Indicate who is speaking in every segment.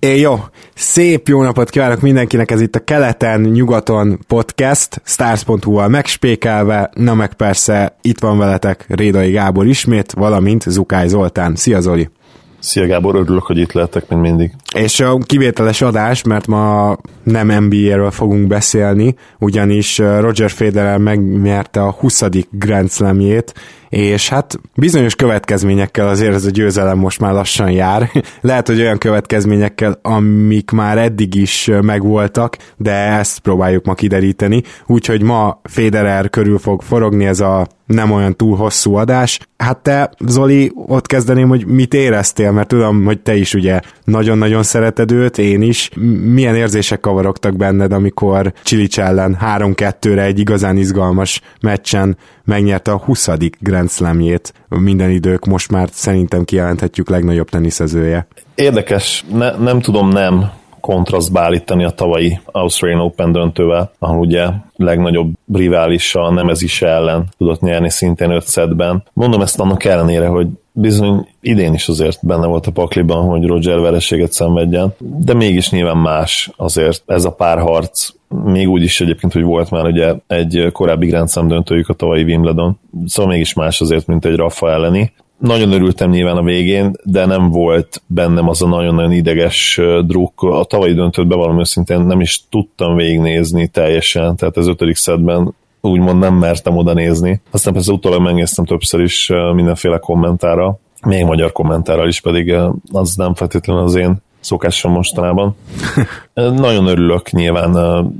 Speaker 1: É, jó, szép jó napot kívánok mindenkinek, ez itt a Keleten-nyugaton podcast, stars.hu-val megspékelve, na meg persze itt van veletek Rédai Gábor ismét, valamint Zukály Zoltán. Szia Zoli!
Speaker 2: Szia Gábor, örülök, hogy itt lehetek, mint mindig.
Speaker 1: És a kivételes adás, mert ma nem NBA-ről fogunk beszélni, ugyanis Roger Federer megnyerte a 20. Grand Slamjét, és hát bizonyos következményekkel azért ez a győzelem most már lassan jár. Lehet, hogy olyan következményekkel, amik már eddig is megvoltak, de ezt próbáljuk ma kideríteni. Úgyhogy ma Federer körül fog forogni ez a nem olyan túl hosszú adás. Hát te, Zoli, ott kezdeném, hogy mit éreztél, mert tudom, hogy te is ugye nagyon-nagyon szereted őt, én is. Milyen érzések kavarogtak benned, amikor Csilics ellen 3-2-re egy igazán izgalmas meccsen megnyerte a 20. Grand Slamjét, minden idők most már szerintem kijelenthetjük legnagyobb teniszezője.
Speaker 2: Érdekes, ne, nem tudom nem kontrasztba állítani a tavalyi Australian Open döntővel, ahol ugye legnagyobb riválisa a Nemezise ellen tudott nyerni szintén 5 szedben. Mondom ezt annak ellenére, hogy bizony idén is azért benne volt a pakliban, hogy Roger vereséget szenvedjen, de mégis nyilván más azért ez a párharc, még úgy is egyébként, hogy volt már ugye egy korábbi Grand Slam döntőjük a tavalyi Wimbledon, szóval mégis más azért, mint egy Rafa elleni. Nagyon örültem nyilván a végén, de nem volt bennem az a nagyon-nagyon ideges druk. A tavalyi döntőt bevallom őszintén nem is tudtam végignézni teljesen, tehát az ötödik szedben úgymond nem mertem oda nézni. Aztán persze utólag megnéztem többször is mindenféle kommentára, még magyar kommentárral is, pedig az nem feltétlenül az én szokásom mostanában. Nagyon örülök nyilván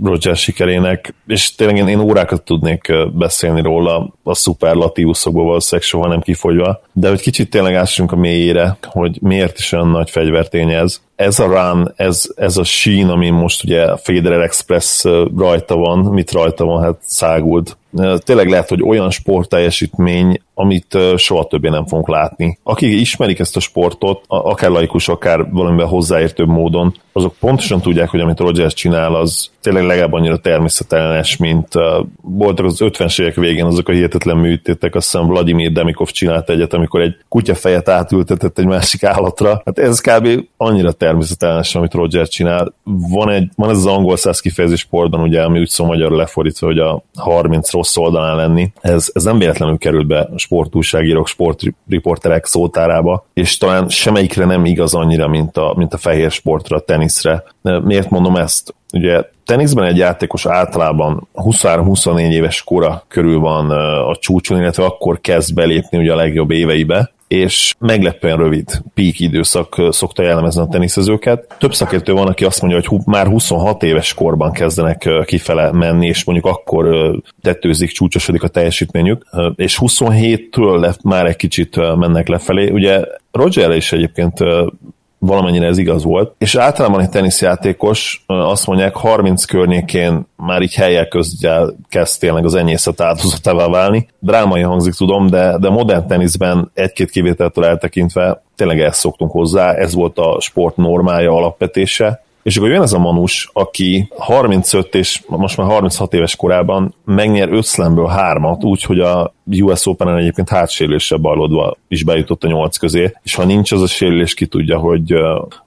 Speaker 2: Roger sikerének, és tényleg én, én órákat tudnék beszélni róla a szuperlatívuszokból valószínűleg soha nem kifogyva, de hogy kicsit tényleg ássunk a mélyére, hogy miért is olyan nagy fegyvertény ez. Ez a run, ez, ez a sín, ami most ugye Federer Express rajta van, mit rajta van, hát szágult. Tényleg lehet, hogy olyan sportteljesítmény, amit soha többé nem fogunk látni. Akik ismerik ezt a sportot, akár laikus, akár valamivel hozzáértőbb módon, azok pontosan tudják, hogy amit Rogers csinál, az tényleg legalább annyira természetellenes, mint uh, voltak az 50-es évek végén azok a hihetetlen műtétek, azt hiszem Vladimir Demikov csinált egyet, amikor egy kutya fejet átültetett egy másik állatra. Hát ez kb. annyira természetellenes, amit Roger csinál. Van, egy, van ez az angol száz kifejezés sportban, ugye, ami úgy szó magyarul lefordítva, hogy a 30 rossz oldalán lenni. Ez, ez nem véletlenül került be a sportúságírók, sportriporterek szótárába, és talán semmelyikre nem igaz annyira, mint a, mint a fehér sportra, a teniszre. Miért mondom ezt? Ugye teniszben egy játékos általában 23-24 éves kora körül van a csúcson, illetve akkor kezd belépni ugye a legjobb éveibe, és meglepően rövid peak időszak szokta jellemezni a teniszezőket. Több szakértő van, aki azt mondja, hogy már 26 éves korban kezdenek kifele menni, és mondjuk akkor tetőzik, csúcsosodik a teljesítményük, és 27-től már egy kicsit mennek lefelé. Ugye Roger is egyébként valamennyire ez igaz volt. És általában egy teniszjátékos, azt mondják, 30 környékén már így helyek közgyel kezd tényleg az enyészet áldozatává válni. Drámai hangzik, tudom, de, de modern teniszben egy-két kivételtől eltekintve tényleg ezt szoktunk hozzá, ez volt a sport normája, alapvetése, és akkor jön ez a Manus, aki 35 és most már 36 éves korában megnyer 5 slamből 3-at, úgyhogy a US Open-en egyébként hátsérüléssel bajlódva is bejutott a 8 közé, és ha nincs az a sérülés, ki tudja, hogy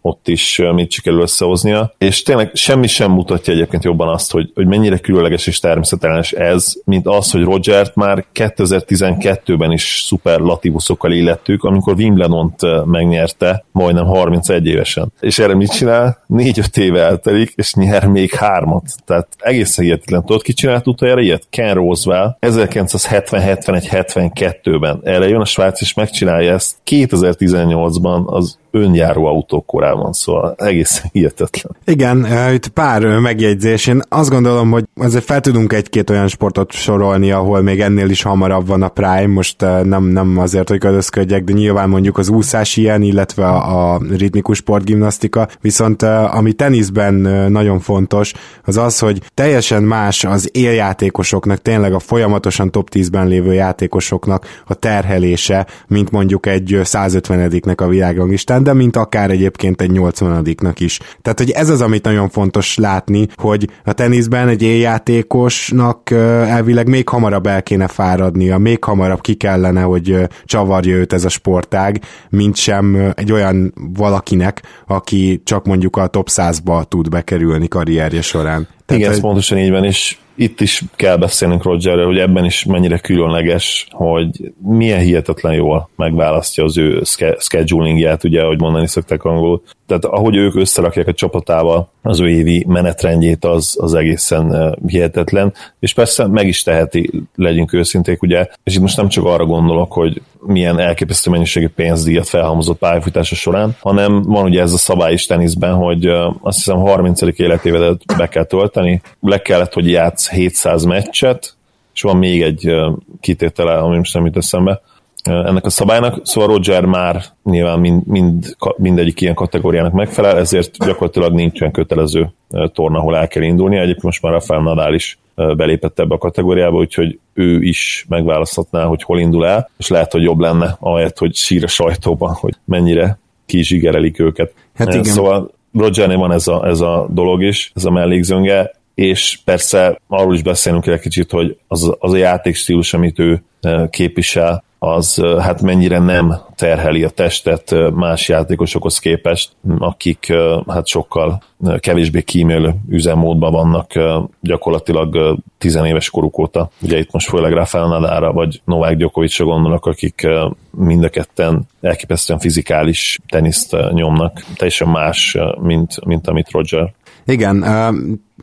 Speaker 2: ott is mit sikerül összehoznia. És tényleg semmi sem mutatja egyébként jobban azt, hogy, hogy mennyire különleges és természetellenes ez, mint az, hogy Rogert már 2012-ben is szuperlatívuszokkal illettük, amikor Wimbledon-t megnyerte, majdnem 31 évesen. És erre mit csinál? 4-5 éve eltelik, és nyer még hármat. Tehát egészen hihetetlen. Tudod, ki csinált utoljára ilyet? Ken Roswell 1970 71-72-ben erre jön a Svájc, és megcsinálja ezt 2018-ban az önjáró autók korában, szóval egészen hihetetlen.
Speaker 1: Igen, itt pár megjegyzés. Én azt gondolom, hogy azért fel tudunk egy-két olyan sportot sorolni, ahol még ennél is hamarabb van a Prime, most nem, nem azért, hogy ködözködjek, de nyilván mondjuk az úszás ilyen, illetve a ritmikus sportgimnasztika, viszont ami teniszben nagyon fontos, az az, hogy teljesen más az éljátékosoknak, tényleg a folyamatosan top 10-ben lévő játékosoknak a terhelése, mint mondjuk egy 150-nek a világrangistán, de mint akár egyébként egy 80-nak is. Tehát, hogy ez az, amit nagyon fontos látni, hogy a teniszben egy éljátékosnak elvileg még hamarabb el kéne fáradnia, még hamarabb ki kellene, hogy csavarja őt ez a sportág, mint sem egy olyan valakinek, aki csak mondjuk a top 100-ba tud bekerülni karrierje során.
Speaker 2: Tehát, Igen, ez pontosan így van, és itt is kell beszélnünk Rogerről, hogy ebben is mennyire különleges, hogy milyen hihetetlen jól megválasztja az ő schedulingját, ugye, ahogy mondani szokták angolul. Tehát ahogy ők összerakják a csapatával az ő évi menetrendjét, az, az egészen hihetetlen, és persze meg is teheti, legyünk őszinték, ugye, és itt most nem csak arra gondolok, hogy milyen elképesztő mennyiségű pénzdíjat felhalmozott pályafutása során, hanem van ugye ez a szabály is teniszben, hogy azt hiszem 30. életévedet be kell tölteni, le kellett, hogy játsz 700 meccset, és van még egy kitétele, ami most nem jut eszembe, ennek a szabálynak, szóval Roger már nyilván mind, mind, mindegyik ilyen kategóriának megfelel, ezért gyakorlatilag nincsen kötelező torna, ahol el kell indulni. Egyébként most már Rafael Nadal is belépett ebbe a kategóriába, úgyhogy ő is megválaszthatná, hogy hol indul el, és lehet, hogy jobb lenne, ahelyett, hogy sír a sajtóban, hogy mennyire kizsigerelik őket. Hát igen. Szóval Rogernél van ez a, ez a dolog is, ez a mellékzönge, és persze arról is beszélünk egy kicsit, hogy az, az a játékstílus, amit ő képvisel, az hát mennyire nem terheli a testet más játékosokhoz képest, akik hát sokkal kevésbé kímélő üzemmódban vannak gyakorlatilag tizenéves koruk óta. Ugye itt most főleg Rafael Nadára vagy Novák Djokovicra gondolok, akik mind a ketten elképesztően fizikális teniszt nyomnak, teljesen más, mint, mint amit Roger.
Speaker 1: Igen,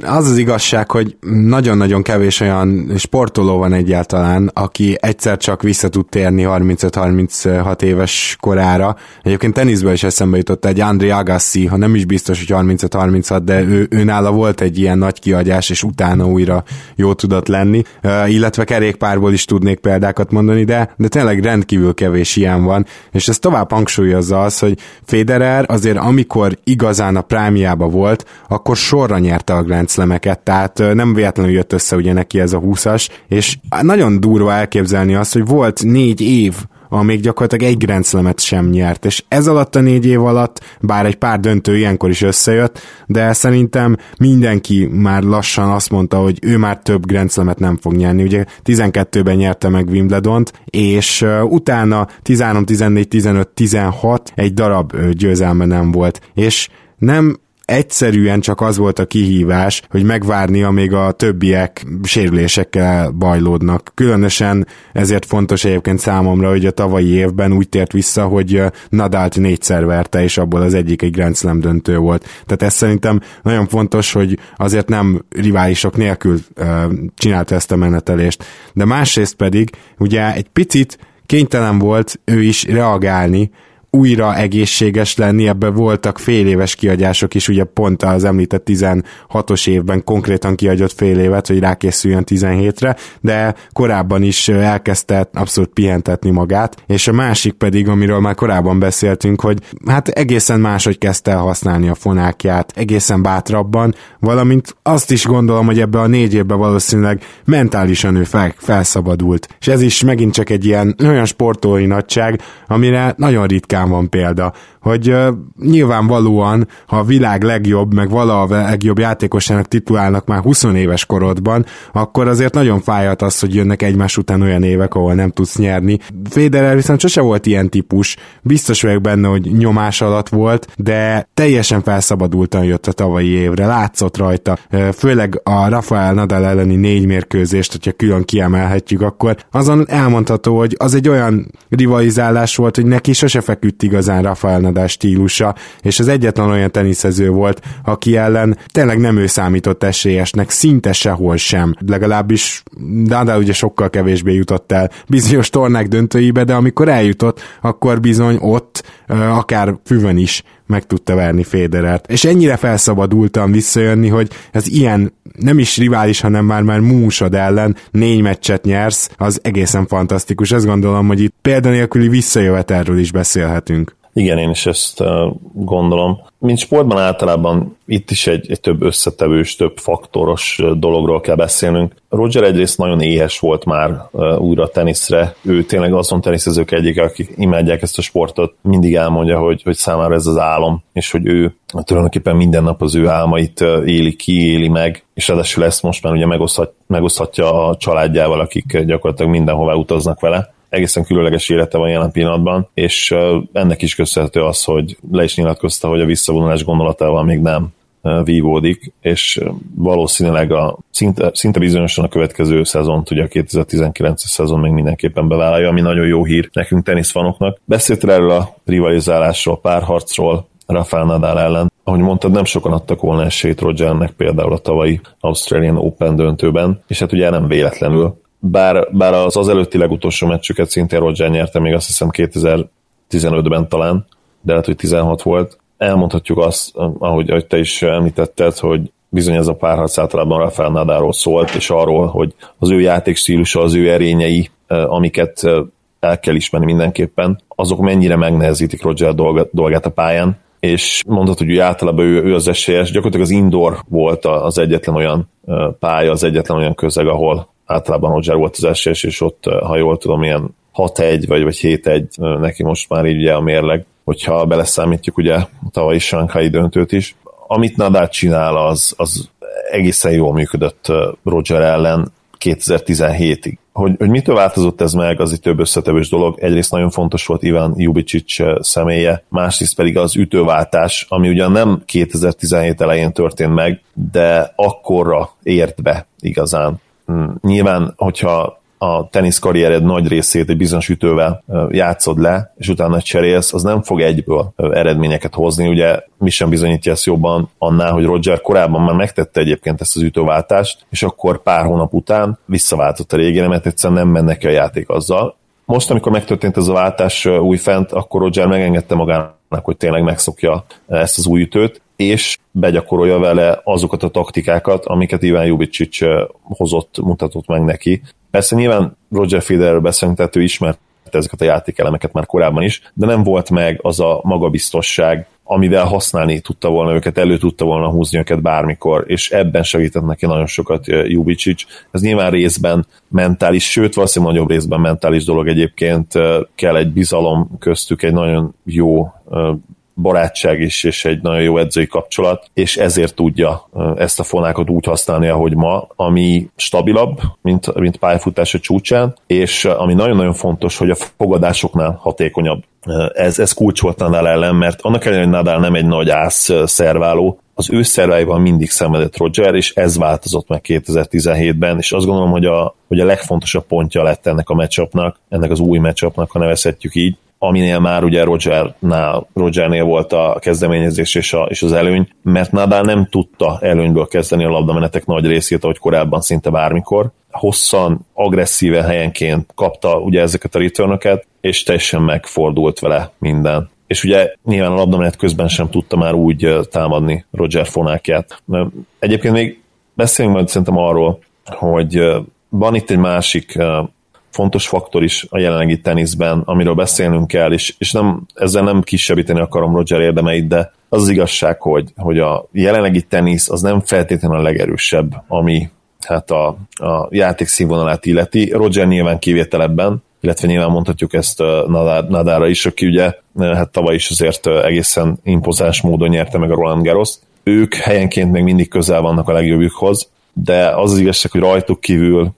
Speaker 1: az az igazság, hogy nagyon-nagyon kevés olyan sportoló van egyáltalán, aki egyszer csak vissza tud térni 35-36 éves korára. Egyébként teniszből is eszembe jutott egy André Agassi, ha nem is biztos, hogy 35-36, de ő, ő nála volt egy ilyen nagy kiagyás, és utána újra jó tudott lenni. Illetve kerékpárból is tudnék példákat mondani, de, de tényleg rendkívül kevés ilyen van, és ez tovább hangsúlyozza az, hogy Federer azért amikor igazán a prámiába volt, akkor sorra nyerte a Grand Slameket, tehát nem véletlenül jött össze ugye neki ez a 20-as, és nagyon durva elképzelni azt, hogy volt négy év, amíg gyakorlatilag egy Grand Slam-et sem nyert, és ez alatt a négy év alatt, bár egy pár döntő ilyenkor is összejött, de szerintem mindenki már lassan azt mondta, hogy ő már több Grand Slam-et nem fog nyerni, ugye 12-ben nyerte meg Wimbledont, és utána 13, 14, 15, 16 egy darab győzelme nem volt, és nem egyszerűen csak az volt a kihívás, hogy megvárni, amíg a többiek sérülésekkel bajlódnak. Különösen ezért fontos egyébként számomra, hogy a tavalyi évben úgy tért vissza, hogy Nadált négyszer verte, és abból az egyik egy Grand Slam döntő volt. Tehát ez szerintem nagyon fontos, hogy azért nem riválisok nélkül uh, csinálta ezt a menetelést. De másrészt pedig ugye egy picit kénytelen volt ő is reagálni újra egészséges lenni, ebben voltak fél éves kiadások is, ugye pont az említett 16-os évben konkrétan kiadott fél évet, hogy rákészüljön 17-re, de korábban is elkezdte abszolút pihentetni magát, és a másik pedig, amiről már korábban beszéltünk, hogy hát egészen máshogy kezdte el használni a fonákját, egészen bátrabban, valamint azt is gondolom, hogy ebbe a négy évben valószínűleg mentálisan ő fel, felszabadult. És ez is megint csak egy ilyen olyan sportolói nagyság, amire nagyon ritkán ritkán van példa, hogy uh, nyilvánvalóan, ha a világ legjobb, meg vala a legjobb játékosának titulálnak már 20 éves korodban, akkor azért nagyon fájhat az, hogy jönnek egymás után olyan évek, ahol nem tudsz nyerni. Federer viszont sose volt ilyen típus, biztos vagyok benne, hogy nyomás alatt volt, de teljesen felszabadultan jött a tavalyi évre, látszott rajta, főleg a Rafael Nadal elleni négy mérkőzést, hogyha külön kiemelhetjük, akkor azon elmondható, hogy az egy olyan rivalizálás volt, hogy neki sose feküdt igazán Rafael Nadal stílusa, és az egyetlen olyan teniszező volt, aki ellen tényleg nem ő számított esélyesnek, szinte sehol sem. Legalábbis Nadal ugye sokkal kevésbé jutott el bizonyos tornák döntőibe, de amikor eljutott, akkor bizony ott akár füvön is meg tudta verni Federert. És ennyire felszabadultam visszajönni, hogy ez ilyen nem is rivális, hanem már már músod ellen négy meccset nyersz, az egészen fantasztikus. Ezt gondolom, hogy itt példanélküli visszajövetelről is beszélhetünk.
Speaker 2: Igen, én is ezt gondolom. Mint sportban általában itt is egy, egy több összetevős, több faktoros dologról kell beszélnünk. Roger egyrészt nagyon éhes volt már újra teniszre. Ő tényleg azon teniszezők egyik, akik imádják ezt a sportot, mindig elmondja, hogy, hogy számára ez az álom, és hogy ő tulajdonképpen minden nap az ő álmait éli ki, éli meg, és ráadásul ezt most már ugye megoszthat, megoszthatja a családjával, akik gyakorlatilag mindenhová utaznak vele egészen különleges élete van jelen pillanatban, és ennek is köszönhető az, hogy le is nyilatkozta, hogy a visszavonulás gondolatával még nem vívódik, és valószínűleg a, szinte, szinte bizonyosan a következő szezont, ugye a 2019-es szezon még mindenképpen bevállalja, ami nagyon jó hír nekünk teniszfanoknak. Beszéltél erről a rivalizálásról, párharcról, Rafael Nadal ellen. Ahogy mondtad, nem sokan adtak volna esélyt Rogernek például a tavalyi Australian Open döntőben, és hát ugye nem véletlenül bár, bár az az előtti legutolsó meccsüket szintén Roger nyerte, még azt hiszem 2015-ben talán, de lehet, hogy 16 volt. Elmondhatjuk azt, ahogy, ahogy te is említetted, hogy bizony ez a párharc általában Rafael Nadáról szólt, és arról, hogy az ő játékstílusa, az ő erényei, amiket el kell ismerni mindenképpen, azok mennyire megnehezítik Roger dolgát a pályán, és mondhatod, hogy általában ő, ő az esélyes, gyakorlatilag az indoor volt az egyetlen olyan pálya, az egyetlen olyan közeg, ahol általában Roger volt az esélyes, és ott, ha jól tudom, ilyen 6-1 vagy, vagy 7-1 neki most már így ugye a mérleg, hogyha beleszámítjuk ugye a tavalyi Shanghai döntőt is. Amit Nadal csinál, az, az egészen jól működött Roger ellen 2017-ig. Hogy, hogy mitől változott ez meg, az itt több összetevős dolog. Egyrészt nagyon fontos volt Ivan Jubicic személye, másrészt pedig az ütőváltás, ami ugyan nem 2017 elején történt meg, de akkorra ért be igazán nyilván, hogyha a teniszkarriered nagy részét egy bizonyos ütővel játszod le, és utána cserélsz, az nem fog egyből eredményeket hozni. Ugye mi sem bizonyítja ezt jobban annál, hogy Roger korábban már megtette egyébként ezt az ütőváltást, és akkor pár hónap után visszaváltott a régére, mert egyszerűen nem menne ki a játék azzal. Most, amikor megtörtént ez a váltás újfent, akkor Roger megengedte magának, hogy tényleg megszokja ezt az új ütőt, és begyakorolja vele azokat a taktikákat, amiket Iván Jubicic hozott, mutatott meg neki. Persze nyilván Roger Federerről beszélünk, tehát ő ismert ezeket a játékelemeket már korábban is, de nem volt meg az a magabiztosság, amivel használni tudta volna őket, elő tudta volna húzni őket bármikor, és ebben segített neki nagyon sokat Jubicic. Ez nyilván részben mentális, sőt, valószínűleg nagyobb részben mentális dolog egyébként, kell egy bizalom köztük, egy nagyon jó barátság is, és egy nagyon jó edzői kapcsolat, és ezért tudja ezt a fonákot úgy használni, ahogy ma, ami stabilabb, mint, mint pályafutása csúcsán, és ami nagyon-nagyon fontos, hogy a fogadásoknál hatékonyabb. Ez, ez kulcs volt Nadal ellen, mert annak ellenére, hogy Nadal nem egy nagy ász szerváló, az ő szerváival mindig szenvedett Roger, és ez változott meg 2017-ben, és azt gondolom, hogy a, hogy a legfontosabb pontja lett ennek a matchupnak, ennek az új matchupnak, ha nevezhetjük így, aminél már ugye Rogernál, Rogernél volt a kezdeményezés és, a, és az előny, mert Nadal nem tudta előnyből kezdeni a labdamenetek nagy részét, ahogy korábban szinte bármikor. Hosszan, agresszíven helyenként kapta ugye ezeket a returnöket, és teljesen megfordult vele minden. És ugye nyilván a labdamenet közben sem tudta már úgy támadni Roger fonákját. Egyébként még beszéljünk majd szerintem arról, hogy van itt egy másik fontos faktor is a jelenlegi teniszben, amiről beszélnünk kell, és, és nem, ezzel nem kisebbíteni akarom Roger érdemeit, de az az igazság, hogy, hogy a jelenlegi tenisz az nem feltétlenül a legerősebb, ami hát a, a játék színvonalát illeti. Roger nyilván kivételebben, illetve nyilván mondhatjuk ezt Nadára is, aki ugye hát tavaly is azért egészen impozáns módon nyerte meg a Roland Garros. Ők helyenként még mindig közel vannak a legjobbikhoz, de az az igazság, hogy rajtuk kívül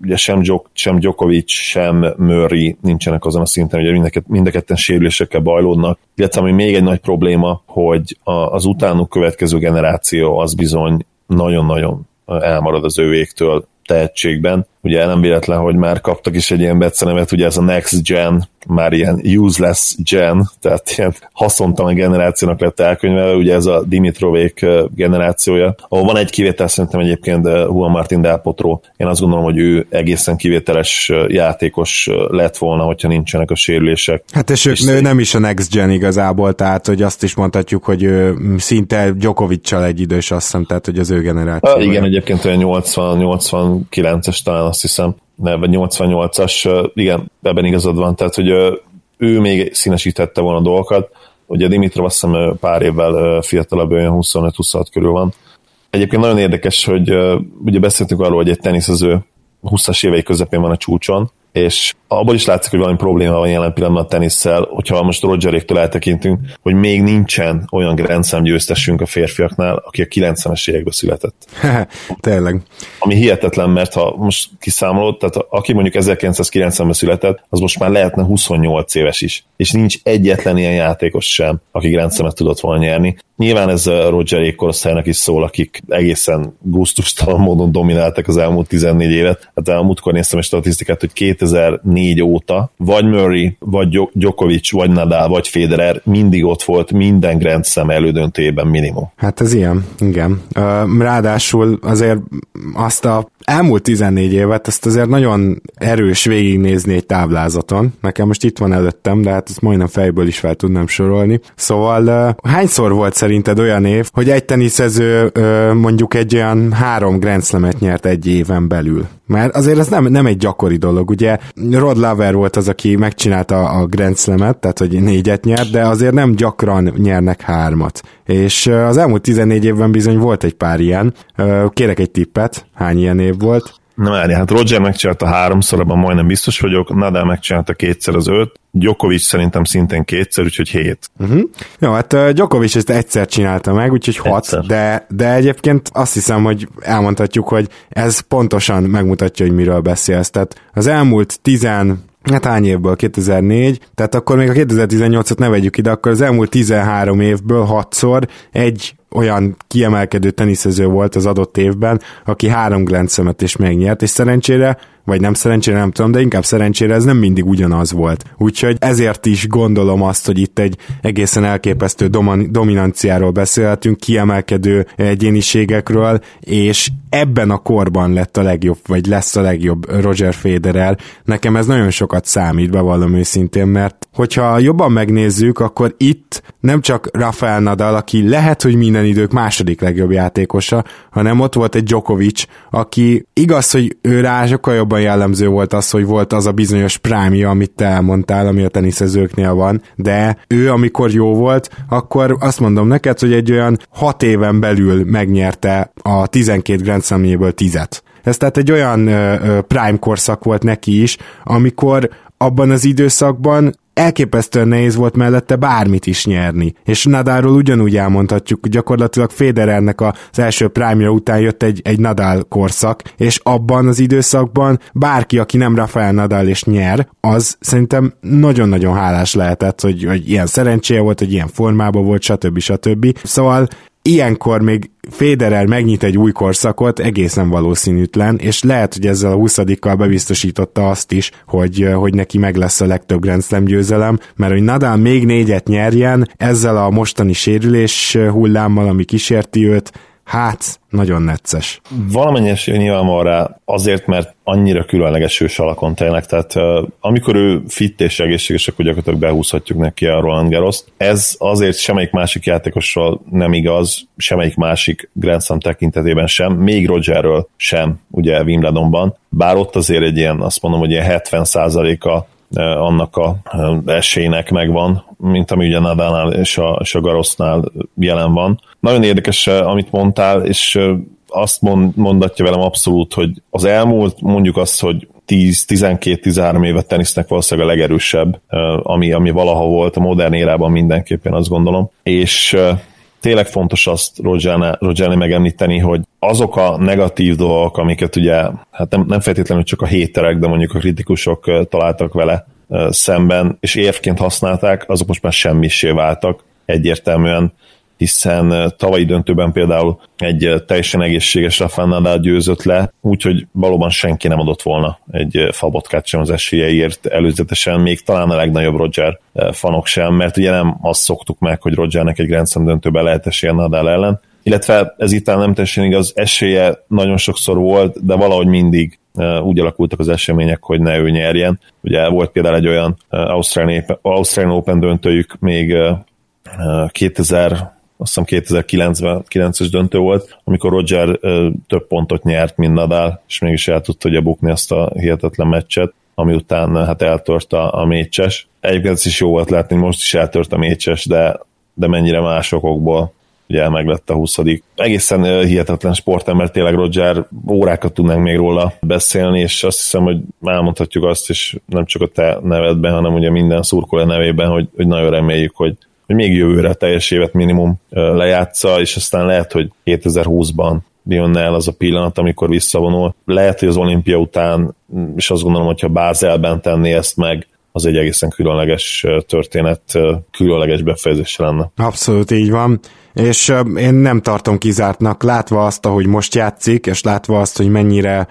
Speaker 2: ugye sem, Djok, sem Djokovic, sem Murray nincsenek azon a szinten, ugye mindeket, mindeketten sérülésekkel bajlódnak, illetve ami még egy nagy probléma, hogy az utánuk következő generáció az bizony nagyon-nagyon elmarad az ővéktől tehetségben. Ugye nem véletlen, hogy már kaptak is egy ilyen becenevet, ugye ez a Next Gen, már ilyen useless gen, tehát ilyen haszontalan generációnak lett elkönyvelve, ugye ez a Dimitrovék generációja, ahol van egy kivétel szerintem egyébként Juan Martin Del Potro. Én azt gondolom, hogy ő egészen kivételes játékos lett volna, hogyha nincsenek a sérülések.
Speaker 1: Hát és, és ő nem is a Next Gen igazából, tehát hogy azt is mondhatjuk, hogy ő szinte djokovic egy idős, azt hiszem, tehát hogy az ő generáció.
Speaker 2: Igen, egyébként olyan 80-89-es talán azt hiszem, vagy 88-as, igen, ebben igazad van, tehát hogy ő még színesítette volna dolgokat, ugye Dimitrov azt hiszem pár évvel fiatalabb, olyan 25-26 körül van. Egyébként nagyon érdekes, hogy ugye beszéltünk arról, hogy egy teniszező 20-as évei közepén van a csúcson, és abból is látszik, hogy valami probléma van jelen pillanatban a tenisszel, hogyha most Rogeréktől eltekintünk, hogy még nincsen olyan Grand Slam győztesünk a férfiaknál, aki a 90-es években született.
Speaker 1: Tényleg.
Speaker 2: Ami hihetetlen, mert ha most kiszámolod, tehát aki mondjuk 1990-ben született, az most már lehetne 28 éves is, és nincs egyetlen ilyen játékos sem, aki Grand Slam-et tudott volna nyerni. Nyilván ez a Roger korosztálynak is szól, akik egészen gusztustalan módon domináltak az elmúlt 14 évet. Hát a múltkor néztem a statisztikát, hogy 2004 óta vagy Murray, vagy Djokovic, vagy Nadal, vagy Federer mindig ott volt minden Grand Slam elődöntőjében minimum.
Speaker 1: Hát ez ilyen, igen. Ráadásul azért azt a elmúlt 14 évet, ezt azért nagyon erős végignézni egy táblázaton. Nekem most itt van előttem, de hát ezt majdnem fejből is fel tudnám sorolni. Szóval hányszor volt szerinted olyan év, hogy egy teniszező mondjuk egy olyan három Grand nyert egy éven belül? Mert azért ez nem, nem egy gyakori dolog, ugye Rod Laver volt az, aki megcsinálta a Grand tehát hogy négyet nyert, de azért nem gyakran nyernek hármat. És az elmúlt 14 évben bizony volt egy pár ilyen. Kérek egy tippet, hány ilyen év volt?
Speaker 2: Na várj, hát Roger megcsinálta háromszor, abban majdnem biztos vagyok, Nadal megcsinálta kétszer az öt, Djokovic szerintem szintén kétszer, úgyhogy hét.
Speaker 1: Uh-huh. Jó, hát uh, Djokovic ezt egyszer csinálta meg, úgyhogy hat, de, de egyébként azt hiszem, hogy elmondhatjuk, hogy ez pontosan megmutatja, hogy miről beszélsz. Tehát az elmúlt tizen Hát hány évből? 2004, tehát akkor még a 2018-at ne vegyük ide, akkor az elmúlt 13 évből 6-szor egy olyan kiemelkedő teniszező volt az adott évben, aki három Grand is megnyert, és szerencsére vagy nem szerencsére, nem tudom, de inkább szerencsére ez nem mindig ugyanaz volt. Úgyhogy ezért is gondolom azt, hogy itt egy egészen elképesztő dominanciáról beszélhetünk, kiemelkedő egyéniségekről, és ebben a korban lett a legjobb, vagy lesz a legjobb Roger Federer. Nekem ez nagyon sokat számít, bevallom őszintén, mert hogyha jobban megnézzük, akkor itt nem csak Rafael Nadal, aki lehet, hogy minden idők második legjobb játékosa, hanem ott volt egy Djokovic, aki igaz, hogy ő rá sokkal jobban jellemző volt az, hogy volt az a bizonyos prámia, amit te elmondtál, ami a teniszezőknél van, de ő, amikor jó volt, akkor azt mondom neked, hogy egy olyan hat éven belül megnyerte a 12 Grand Slam-jéből tizet. Ez tehát egy olyan ö, ö, prime korszak volt neki is, amikor abban az időszakban elképesztően nehéz volt mellette bármit is nyerni. És Nadalról ugyanúgy elmondhatjuk, gyakorlatilag Federernek az első prime után jött egy, egy Nadal korszak, és abban az időszakban bárki, aki nem Rafael Nadal és nyer, az szerintem nagyon-nagyon hálás lehetett, hogy, hogy ilyen szerencséje volt, hogy ilyen formában volt, stb. stb. Szóval ilyenkor még Federer megnyit egy új korszakot, egészen valószínűtlen, és lehet, hogy ezzel a 20 bebiztosította azt is, hogy, hogy neki meg lesz a legtöbb Grand Slam győzelem, mert hogy Nadal még négyet nyerjen, ezzel a mostani sérülés hullámmal, ami kísérti őt, hát nagyon necces.
Speaker 2: Valamennyi esély nyilván van rá, azért, mert annyira különleges ős alakon tényleg, tehát uh, amikor ő fit és egészséges, akkor gyakorlatilag behúzhatjuk neki a Roland garros Ez azért semmelyik másik játékosról nem igaz, semmelyik másik Grand Slam tekintetében sem, még Rogerről sem, ugye Wimbledonban, bár ott azért egy ilyen, azt mondom, hogy ilyen 70%-a annak a esélynek megvan, mint ami ugye Nadalnál és a, és a Garosznál jelen van. Nagyon érdekes, amit mondtál, és azt mond, mondatja velem abszolút, hogy az elmúlt mondjuk azt, hogy 10-12-13 évet tenisznek valószínűleg a legerősebb, ami, ami valaha volt a modern érában mindenképpen azt gondolom. És tényleg fontos azt Rogerni megemlíteni, hogy azok a negatív dolgok, amiket ugye, hát nem, nem feltétlenül csak a héterek, de mondjuk a kritikusok találtak vele szemben, és érvként használták, azok most már semmisé váltak egyértelműen hiszen tavalyi döntőben például egy teljesen egészséges Rafael Nadal győzött le, úgyhogy valóban senki nem adott volna egy fabotkát sem az esélyeiért előzetesen, még talán a legnagyobb Roger fanok sem, mert ugye nem azt szoktuk meg, hogy Rogernek egy Grand Slam döntőben lehet esélye Nadal ellen, illetve ez itt nem teljesen igaz, esélye nagyon sokszor volt, de valahogy mindig úgy alakultak az események, hogy ne ő nyerjen. Ugye volt például egy olyan Australian Open döntőjük még 2000 azt hiszem 2009-es döntő volt, amikor Roger több pontot nyert, mint Nadal, és mégis el tudta ugye bukni azt a hihetetlen meccset, ami után hát eltört a, a mécses. Egyébként ez is jó volt látni, most is eltört a mécses, de, de mennyire másokból ugye meg lett a 20 Egészen hihetetlen sportember, tényleg Roger, órákat tudnánk még róla beszélni, és azt hiszem, hogy elmondhatjuk azt, és nem csak a te nevedben, hanem ugye minden szurkoló nevében, hogy, hogy nagyon reméljük, hogy, hogy még jövőre teljes évet minimum lejátsza, és aztán lehet, hogy 2020-ban jönne el az a pillanat, amikor visszavonul. Lehet, hogy az olimpia után, és azt gondolom, hogyha Bázelben tenné ezt meg, az egy egészen különleges történet, különleges befejezés lenne.
Speaker 1: Abszolút így van, és én nem tartom kizártnak, látva azt, ahogy most játszik, és látva azt, hogy mennyire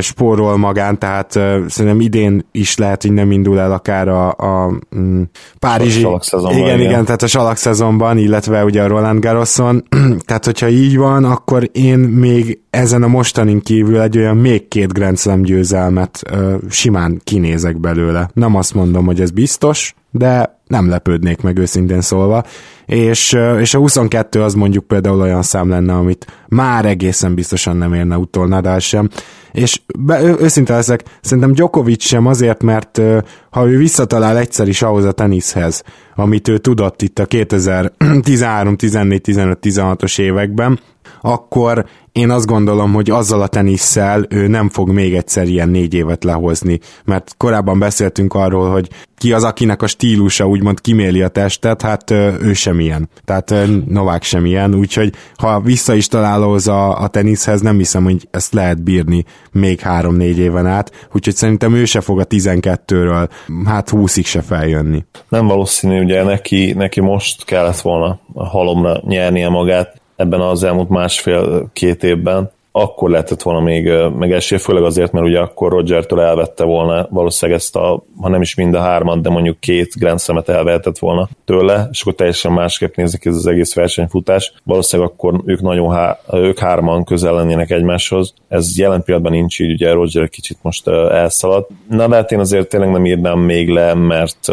Speaker 1: spórol magán, tehát szerintem idén is lehet, hogy nem indul el akár a, a mm, Párizsi...
Speaker 2: A igen,
Speaker 1: igen, igen, tehát a salak szezonban, illetve ugye a Roland Garroson. tehát, hogyha így van, akkor én még ezen a mostanin kívül egy olyan még két Grand Slam győzelmet ö, simán kinézek belőle. Nem azt mondom, hogy ez biztos, de nem lepődnék meg őszintén szólva, és, és a 22 az mondjuk például olyan szám lenne, amit már egészen biztosan nem érne utol Nadal sem, és be, őszinte leszek, szerintem Djokovic sem azért, mert ha ő visszatalál egyszer is ahhoz a teniszhez, amit ő tudott itt a 2013, 14, 15, 16-os években, akkor én azt gondolom, hogy azzal a tenisszel ő nem fog még egyszer ilyen négy évet lehozni, mert korábban beszéltünk arról, hogy ki az, akinek a stílusa úgymond kiméli a testet, hát ő sem ilyen. Tehát Novák sem ilyen, úgyhogy ha vissza is találóz a, a teniszhez, nem hiszem, hogy ezt lehet bírni még három-négy éven át, úgyhogy szerintem ő se fog a 12-ről hát 20-ig se feljönni.
Speaker 2: Nem valószínű, ugye neki, neki most kellett volna a halomra nyernie magát, ebben az elmúlt másfél-két évben, akkor lehetett volna még, meg esély, főleg azért, mert ugye akkor Roger-től elvette volna valószínűleg ezt a, ha nem is mind a hármat, de mondjuk két Grand Slam-et elvehetett volna tőle, és akkor teljesen másképp nézik ez az egész versenyfutás. Valószínűleg akkor ők nagyon há, ők hárman közel lennének egymáshoz. Ez jelen pillanatban nincs így, ugye Roger kicsit most elszaladt. Na de hát én azért tényleg nem írnám még le, mert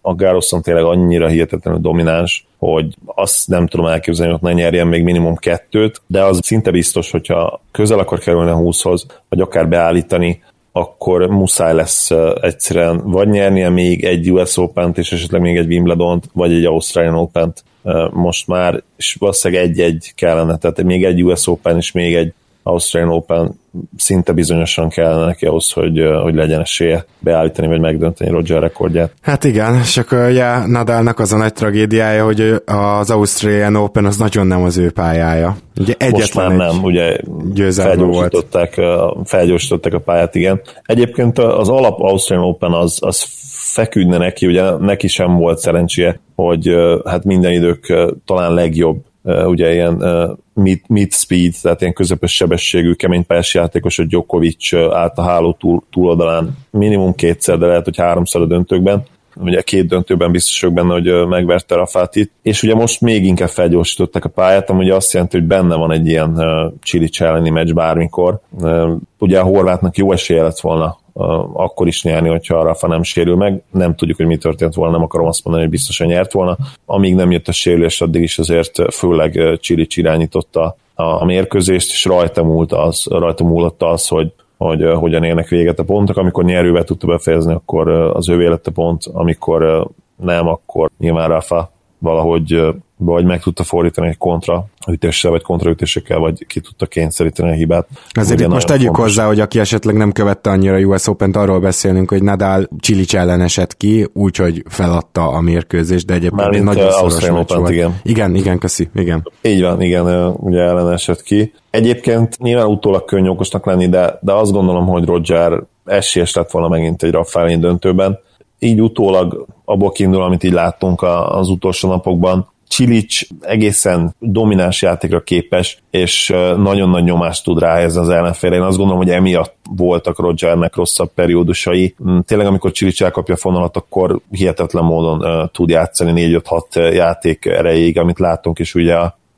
Speaker 2: a Garrison tényleg annyira hihetetlenül domináns, hogy azt nem tudom elképzelni, hogy ne nyerjen még minimum kettőt, de az szinte biztos, hogyha közel akar kerülni a 20-hoz, vagy akár beállítani, akkor muszáj lesz egyszerűen vagy nyernie még egy US Open-t, és esetleg még egy Wimbledon-t, vagy egy Australian Open-t most már, és valószínűleg egy-egy kellene, tehát még egy US Open, és még egy Australian Open szinte bizonyosan kellene neki ahhoz, hogy, hogy legyen esélye beállítani vagy megdönteni Roger rekordját.
Speaker 1: Hát igen, csak ugye Nadalnak az a nagy tragédiája, hogy az Australian Open az nagyon nem az ő pályája. Ugye egyetlen
Speaker 2: Most már nem, ugye felgyorsították, felgyorsították a pályát, igen. Egyébként az alap Australian Open az, az feküdne neki, ugye neki sem volt szerencséje, hogy hát minden idők talán legjobb ugye ilyen mid, mid speed, tehát ilyen közepes sebességű, kemény pályás játékos, hogy Djokovic állt a háló túl, túloldalán minimum kétszer, de lehet, hogy háromszor a döntőkben. Ugye két döntőben biztos vagyok benne, hogy megverte Rafátit, és ugye most még inkább felgyorsították a pályát, ami azt jelenti, hogy benne van egy ilyen Chili elleni meccs bármikor. Ugye a horvátnak jó esélye lett volna akkor is nyerni, hogyha a Rafa nem sérül meg. Nem tudjuk, hogy mi történt volna, nem akarom azt mondani, hogy biztosan nyert volna. Amíg nem jött a sérülés, addig is azért főleg Csili irányította a mérkőzést, és rajta múlt az, rajta múlott az, hogy hogy hogyan érnek véget a pontok. Amikor nyerővel tudta befejezni, akkor az ő lett a pont, amikor nem, akkor nyilván Rafa valahogy vagy meg tudta fordítani egy kontra ütéssel, vagy kontraütésekkel, vagy ki tudta kényszeríteni a hibát.
Speaker 1: Azért itt most tegyük fontos. hozzá, hogy aki esetleg nem követte annyira a US Open-t, arról beszélünk, hogy Nadal Csilics ellen esett ki, úgyhogy feladta a mérkőzést, de egyébként
Speaker 2: Mármint nagyon szoros meccs volt. Igen.
Speaker 1: igen, igen, köszi, igen.
Speaker 2: Így van, igen, ugye ellen esett ki. Egyébként nyilván utólag könnyű okosnak lenni, de, de azt gondolom, hogy Roger esélyes lett volna megint egy Rafaelin döntőben. Így utólag abból kiindul, amit így láttunk az utolsó napokban, Csilics egészen domináns játékra képes, és nagyon nagy nyomást tud rá ez az ellenfélre. Én azt gondolom, hogy emiatt voltak Rogernek rosszabb periódusai. Mm, tényleg, amikor Csilics elkapja a fonalat, akkor hihetetlen módon tud játszani 4-5-6 játék erejéig, amit látunk is ugye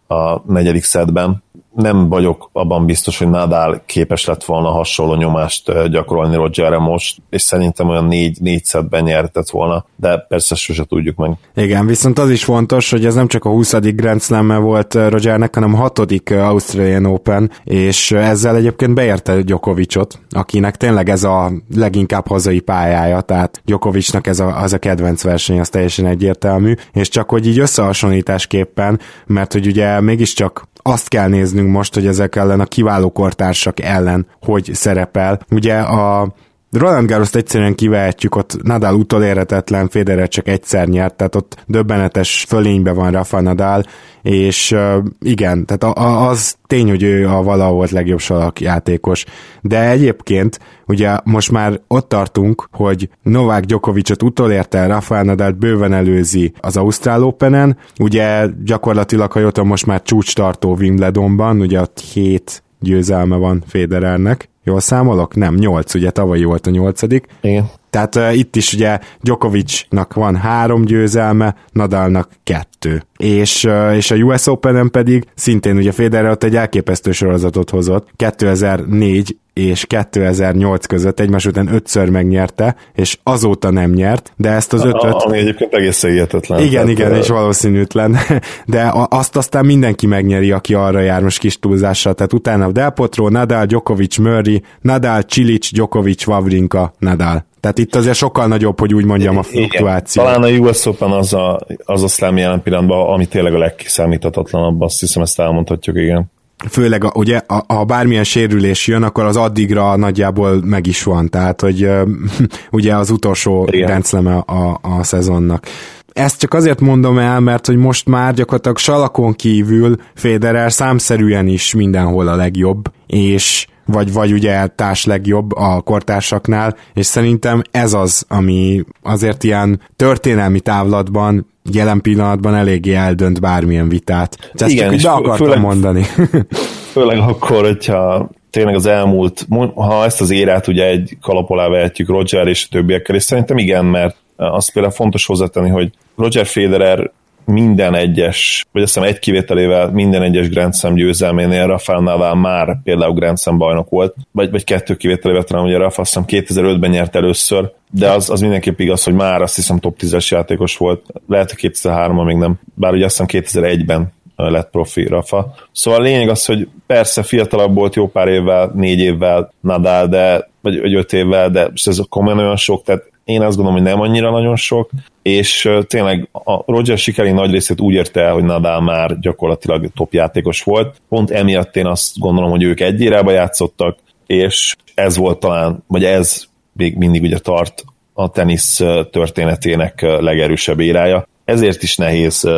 Speaker 2: a negyedik szedben nem vagyok abban biztos, hogy Nadal képes lett volna hasonló nyomást gyakorolni Rogerre most, és szerintem olyan négy, négy szedben nyertett volna, de persze sose tudjuk meg.
Speaker 1: Igen, viszont az is fontos, hogy ez nem csak a 20. Grand slam volt Rogernek, hanem a 6. Australian Open, és ezzel egyébként beérte Djokovicot, akinek tényleg ez a leginkább hazai pályája, tehát Djokovicnak ez a, az a kedvenc verseny, az teljesen egyértelmű, és csak hogy így összehasonlításképpen, mert hogy ugye mégiscsak azt kell néznünk most, hogy ezek ellen a kiváló kortársak ellen hogy szerepel. Ugye a Roland garros egyszerűen kivehetjük, ott Nadal utolérhetetlen, Federer csak egyszer nyert, tehát ott döbbenetes fölénybe van Rafa Nadal, és igen, tehát az tény, hogy ő a valahol legjobb játékos, de egyébként ugye most már ott tartunk, hogy Novák Djokovicot utolérte, Rafael Nadal bőven előzi az Ausztrál Open-en, ugye gyakorlatilag, ha jöttem most már csúcs tartó Wimbledonban, ugye ott hét győzelme van Federernek, Jól számolok? Nem, nyolc, ugye tavalyi volt a nyolcadik.
Speaker 2: Igen.
Speaker 1: Tehát uh, itt is ugye Djokovicnak van három győzelme, Nadalnak kettő. És, uh, és a US Open-en pedig szintén ugye Federer ott egy elképesztő sorozatot hozott. 2004 és 2008 között egymás után ötször megnyerte, és azóta nem nyert, de ezt az ötöt...
Speaker 2: Ami egyébként egészen hihetetlen.
Speaker 1: Igen, tehát, igen, és valószínűtlen. De azt aztán mindenki megnyeri, aki arra jár most kis túlzással. Tehát utána Del Potro, Nadal, Djokovic, Murray, Nadal, Cilic, Djokovic, Wawrinka, Nadal. Tehát itt azért sokkal nagyobb, hogy úgy mondjam, a fluktuáció.
Speaker 2: Talán a US Open az a, az a slam jelen pillanatban, ami tényleg a legkiszámíthatatlanabb, azt hiszem ezt elmondhatjuk, igen
Speaker 1: főleg a, ugye, ha bármilyen sérülés jön, akkor az addigra nagyjából meg is van, tehát hogy ugye az utolsó rendszleme a, a szezonnak. Ezt csak azért mondom el, mert hogy most már gyakorlatilag salakon kívül Federer számszerűen is mindenhol a legjobb, és vagy, vagy ugye társ legjobb a kortársaknál, és szerintem ez az, ami azért ilyen történelmi távlatban jelen pillanatban eléggé eldönt bármilyen vitát. Ezt Igen, csak be akartam főleg, mondani.
Speaker 2: főleg akkor, hogyha tényleg az elmúlt, ha ezt az érát ugye egy kalap alá vehetjük Roger és a többiekkel, és szerintem igen, mert azt például fontos hozzátenni, hogy Roger Federer minden egyes, vagy azt hiszem egy kivételével minden egyes Grand Slam győzelménél Rafael Nadal már például Grand Slam bajnok volt, vagy, vagy kettő kivételével talán ugye Rafa azt hiszem 2005-ben nyert először, de az, az mindenképp igaz, hogy már azt hiszem top 10-es játékos volt, lehet, hogy 2003-ban még nem, bár ugye azt hiszem 2001-ben lett profi Rafa. Szóval a lényeg az, hogy persze fiatalabb volt jó pár évvel, négy évvel Nadal, de, vagy, vagy öt évvel, de ez komolyan olyan sok, tehát én azt gondolom, hogy nem annyira nagyon sok, és tényleg a Roger sikerének nagy részét úgy érte el, hogy Nadal már gyakorlatilag top játékos volt. Pont emiatt én azt gondolom, hogy ők egy érába játszottak, és ez volt talán, vagy ez még mindig ugye tart a tenisz történetének legerősebb érája. Ezért is nehéz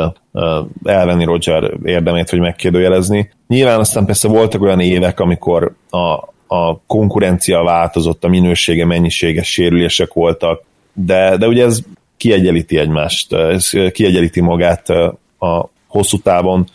Speaker 2: elvenni Roger érdemét, vagy megkérdőjelezni. Nyilván aztán persze voltak olyan évek, amikor a, a konkurencia változott, a minősége, mennyisége, sérülések voltak, de, de ugye ez kiegyenlíti egymást, ez kiegyenlíti magát a hosszú távon,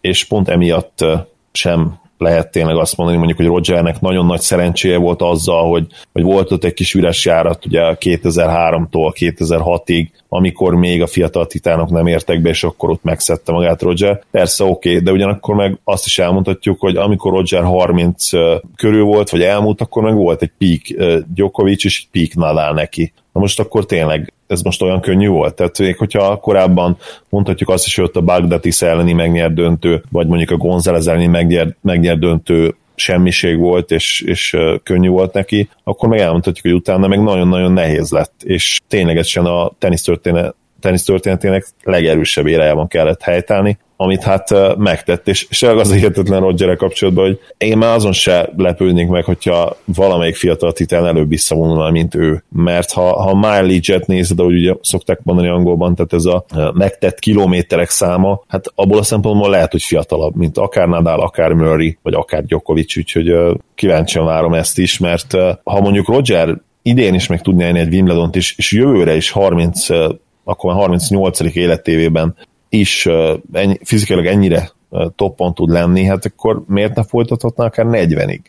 Speaker 2: és pont emiatt sem lehet tényleg azt mondani, mondjuk, hogy Rogernek nagyon nagy szerencséje volt azzal, hogy, hogy volt ott egy kis üres járat ugye 2003-tól 2006-ig, amikor még a fiatal titánok nem értek be, és akkor ott megszedte magát Roger. Persze oké, okay, de ugyanakkor meg azt is elmondhatjuk, hogy amikor Roger 30 körül volt, vagy elmúlt, akkor meg volt egy peak Djokovic és egy peak Nadal neki. Na most akkor tényleg ez most olyan könnyű volt? Tehát még hogyha korábban mondhatjuk azt is, hogy ott a Bagdatis elleni megnyert döntő, vagy mondjuk a González elleni megnyert, megnyert döntő semmiség volt, és, és könnyű volt neki, akkor meg elmondhatjuk, hogy utána meg nagyon-nagyon nehéz lett, és ténylegesen a tenisz történet tenisz történetének legerősebb érájában kellett helytállni, amit hát megtett, és, és az hihetetlen roger kapcsolatban, hogy én már azon se lepődnék meg, hogyha valamelyik fiatal titán előbb visszavonulna, mint ő. Mert ha, ha mileage-et nézed, ahogy ugye szokták mondani angolban, tehát ez a megtett kilométerek száma, hát abból a szempontból lehet, hogy fiatalabb, mint akár Nadal, akár Murray, vagy akár Djokovic, úgyhogy kíváncsian várom ezt is, mert ha mondjuk Roger idén is meg tudni egy Wimbledont is, és jövőre is 30 akkor már 38. életévében is ennyi, fizikailag ennyire toppon tud lenni, hát akkor miért ne folytathatná akár 40-ig?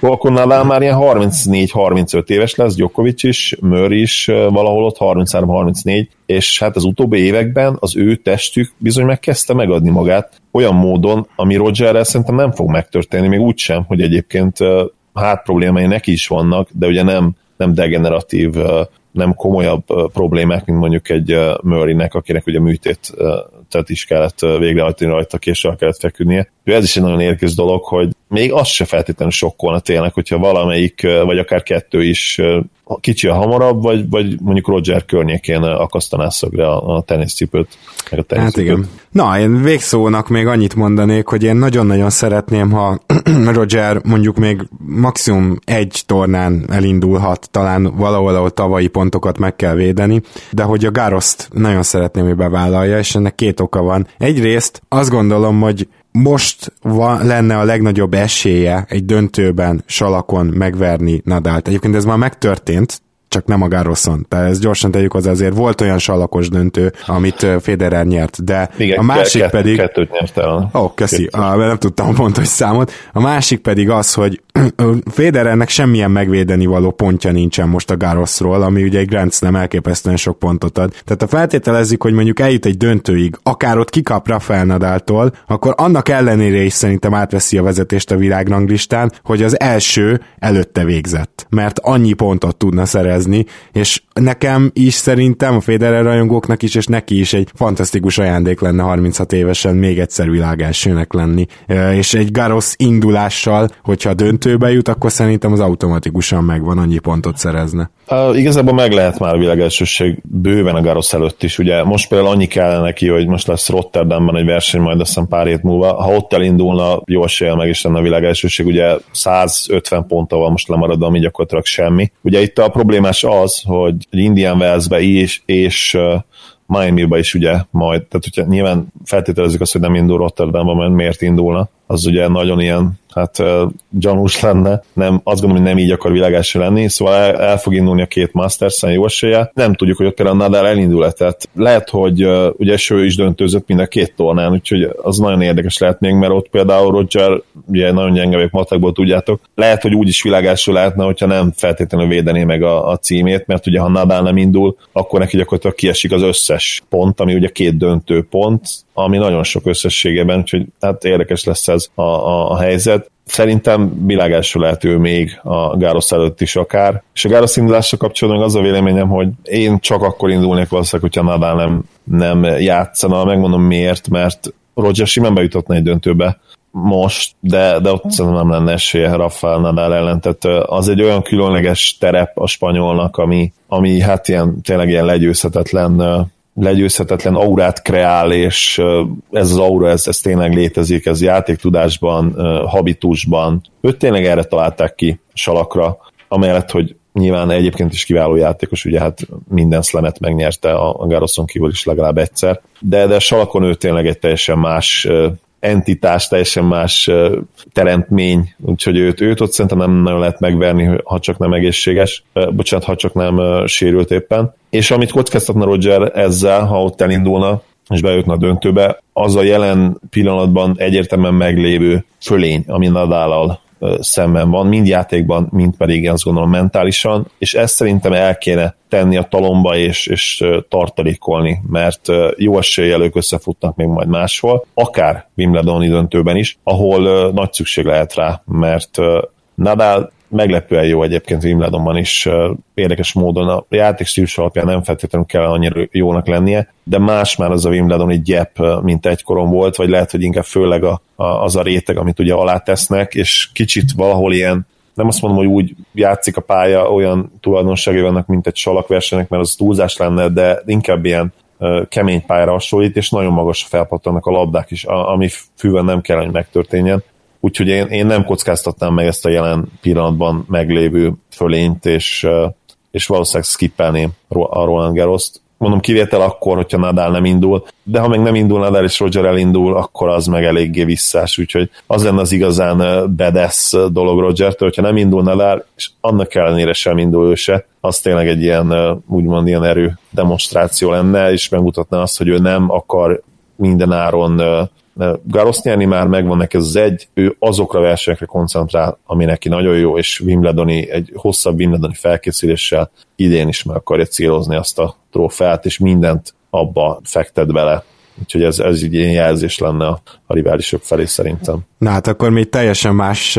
Speaker 2: akkor Nadal már ilyen 34-35 éves lesz, Djokovic is, Murray is valahol ott 33-34, és hát az utóbbi években az ő testük bizony megkezdte megadni magát olyan módon, ami Rogerrel szerintem nem fog megtörténni, még úgy sem, hogy egyébként hát problémái neki is vannak, de ugye nem, nem degeneratív nem komolyabb problémák, mint mondjuk egy Murraynek, akinek ugye műtét tehát is kellett végrehajtani rajta, késsel kellett feküdnie. Ez is egy nagyon érdekes dolog, hogy még az se feltétlenül sokkolna tényleg, hogyha valamelyik, vagy akár kettő is kicsi a hamarabb, vagy, vagy mondjuk Roger környékén akasztaná szögre a, teniszcipőt.
Speaker 1: Meg a hát igen. Na, én végszónak még annyit mondanék, hogy én nagyon-nagyon szeretném, ha Roger mondjuk még maximum egy tornán elindulhat, talán valahol, ahol tavalyi pontokat meg kell védeni, de hogy a Gároszt nagyon szeretném, hogy bevállalja, és ennek két oka van. Egyrészt azt gondolom, hogy most van, lenne a legnagyobb esélye egy döntőben salakon megverni Nadált. Egyébként ez már megtörtént, csak nem a Garroson. Tehát ezt gyorsan tegyük hozzá, azért volt olyan salakos döntő, amit Federer nyert, de
Speaker 2: Igen,
Speaker 1: a másik
Speaker 2: ke-
Speaker 1: pedig...
Speaker 2: Kettőt nyerte el.
Speaker 1: Ó, oh, köszi, ah, nem tudtam a pontos számot. A másik pedig az, hogy Federernek semmilyen megvédeni való pontja nincsen most a Garrosról, ami ugye egy Grand Slam elképesztően sok pontot ad. Tehát ha feltételezzük, hogy mondjuk eljut egy döntőig, akár ott kikap Rafael Nadaltól, akkor annak ellenére is szerintem átveszi a vezetést a világranglistán, hogy az első előtte végzett. Mert annyi pontot tudna szerezni, és nekem is szerintem, a Federer rajongóknak is, és neki is egy fantasztikus ajándék lenne 36 évesen még egyszer világelsőnek lenni. És egy Garros indulással, hogyha döntőbe jut, akkor szerintem az automatikusan megvan, annyi pontot szerezne.
Speaker 2: Uh, igazából meg lehet már világelsőség bőven a Garros előtt is. Ugye most például annyi kellene neki, hogy most lesz Rotterdamban egy verseny, majd azt pár hét múlva. Ha ott elindulna, jó esélye meg is lenne a világelsőség. Ugye 150 ponttal most lemaradva, ami gyakorlatilag semmi. Ugye itt a problémás az, hogy Indian Wellsbe is, és Miami-ba is ugye majd, tehát hogyha nyilván feltételezzük azt, hogy nem indul Rotterdamban, mert miért indulna, az ugye nagyon ilyen hát gyanús lenne. Nem, azt gondolom, hogy nem így akar világásra lenni, szóval el, el fog indulni a két Masters-en jó esélye. Nem tudjuk, hogy ott például Nadal elindul tehát lehet, hogy ugye ő is döntőzött mind a két tornán, úgyhogy az nagyon érdekes lehet még, mert ott például Roger, ugye nagyon gyenge vagyok matekból, tudjátok, lehet, hogy úgy is világásra lehetne, hogyha nem feltétlenül védené meg a, a címét, mert ugye ha Nadal nem indul, akkor neki gyakorlatilag kiesik az összes pont, ami ugye két döntő pont, ami nagyon sok összességében, úgyhogy hát érdekes lesz ez a, a, a helyzet. Szerintem világású lehet ő még a Gárosz előtt is akár. És a Gárosz indulásra kapcsolatban az a véleményem, hogy én csak akkor indulnék valószínűleg, hogyha Nadal nem, nem játszana. Megmondom miért, mert Roger simán bejuthatna egy döntőbe most, de, de ott szerintem nem lenne esélye Rafael Nadal ellen, tehát az egy olyan különleges terep a spanyolnak, ami, ami hát ilyen, tényleg ilyen legyőzhetetlen legyőzhetetlen aurát kreál, és ez az aura, ez, ez tényleg létezik, ez játéktudásban, habitusban. Őt tényleg erre találták ki salakra, amellett, hogy nyilván egyébként is kiváló játékos, ugye hát minden szlemet megnyerte a Garoszon kívül is legalább egyszer, de, de salakon ő tényleg egy teljesen más entitás, teljesen más teremtmény, úgyhogy őt, őt ott szerintem nem nagyon lehet megverni, ha csak nem egészséges, bocsánat, ha csak nem sérült éppen. És amit kockáztatna Roger ezzel, ha ott elindulna, és bejutna a döntőbe, az a jelen pillanatban egyértelműen meglévő fölény, ami Nadállal szemben van, mind játékban, mind pedig azt gondolom mentálisan, és ezt szerintem el kéne tenni a talomba és, és tartalékolni, mert jó eséllyel összefutnak még majd máshol, akár Wimbledoni döntőben is, ahol nagy szükség lehet rá, mert Nadal meglepően jó egyébként Wimbledonban is érdekes módon a játék stílus alapján nem feltétlenül kell annyira jónak lennie, de más már az a Wimbledon egy gyep, mint egykoron volt, vagy lehet, hogy inkább főleg a, a, az a réteg, amit ugye alátesznek, és kicsit valahol ilyen nem azt mondom, hogy úgy játszik a pálya, olyan tulajdonságai vannak, mint egy salakversenynek, mert az túlzás lenne, de inkább ilyen kemény pályára hasonlít, és nagyon magas felpattannak a labdák is, ami fűvel nem kell, hogy megtörténjen. Úgyhogy én, én nem kockáztatnám meg ezt a jelen pillanatban meglévő fölényt, és, és valószínűleg skippelném a Roland Garrost. mondom kivétel akkor, hogyha Nadal nem indul, de ha meg nem indul Nadal és Roger elindul, akkor az meg eléggé visszás, úgyhogy az lenne az igazán bedesz dolog Roger-től, hogyha nem indul Nadal, és annak ellenére sem indul ő se, az tényleg egy ilyen, úgymond ilyen erő demonstráció lenne, és megmutatná azt, hogy ő nem akar minden áron Garoszt nyerni már megvan neki az egy, ő azokra a versenyekre koncentrál, ami neki nagyon jó, és Wimbledoni, egy hosszabb Wimbledoni felkészüléssel idén is meg akarja célozni azt a trófeát, és mindent abba fektet bele. Úgyhogy ez, ez egy ilyen jelzés lenne a, a riválisok felé szerintem.
Speaker 1: Na hát akkor mi teljesen más,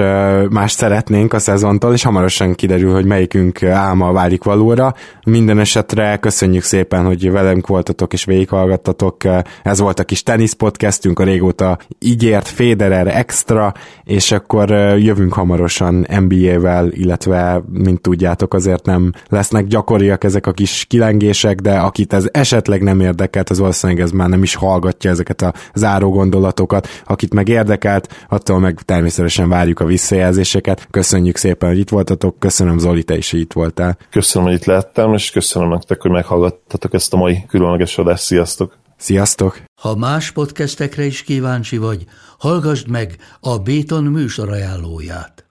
Speaker 1: más szeretnénk a szezontól, és hamarosan kiderül, hogy melyikünk álma válik valóra. Minden esetre köszönjük szépen, hogy velem voltatok és végighallgattatok. Ez volt a kis tenisz podcastünk, a régóta ígért Federer Extra, és akkor jövünk hamarosan NBA-vel, illetve, mint tudjátok, azért nem lesznek gyakoriak ezek a kis kilengések, de akit ez esetleg nem érdekelt, az valószínűleg ez már nem is hallgatja ezeket a záró gondolatokat. Akit meg érdekelt, attól meg természetesen várjuk a visszajelzéseket. Köszönjük szépen, hogy itt voltatok, köszönöm Zoli, te is, hogy itt voltál.
Speaker 2: Köszönöm, hogy itt lettem, és köszönöm nektek, hogy meghallgattatok ezt a mai különleges adást. Sziasztok!
Speaker 1: Sziasztok!
Speaker 3: Ha más podcastekre is kíváncsi vagy, hallgassd meg a Béton műsor ajánlóját.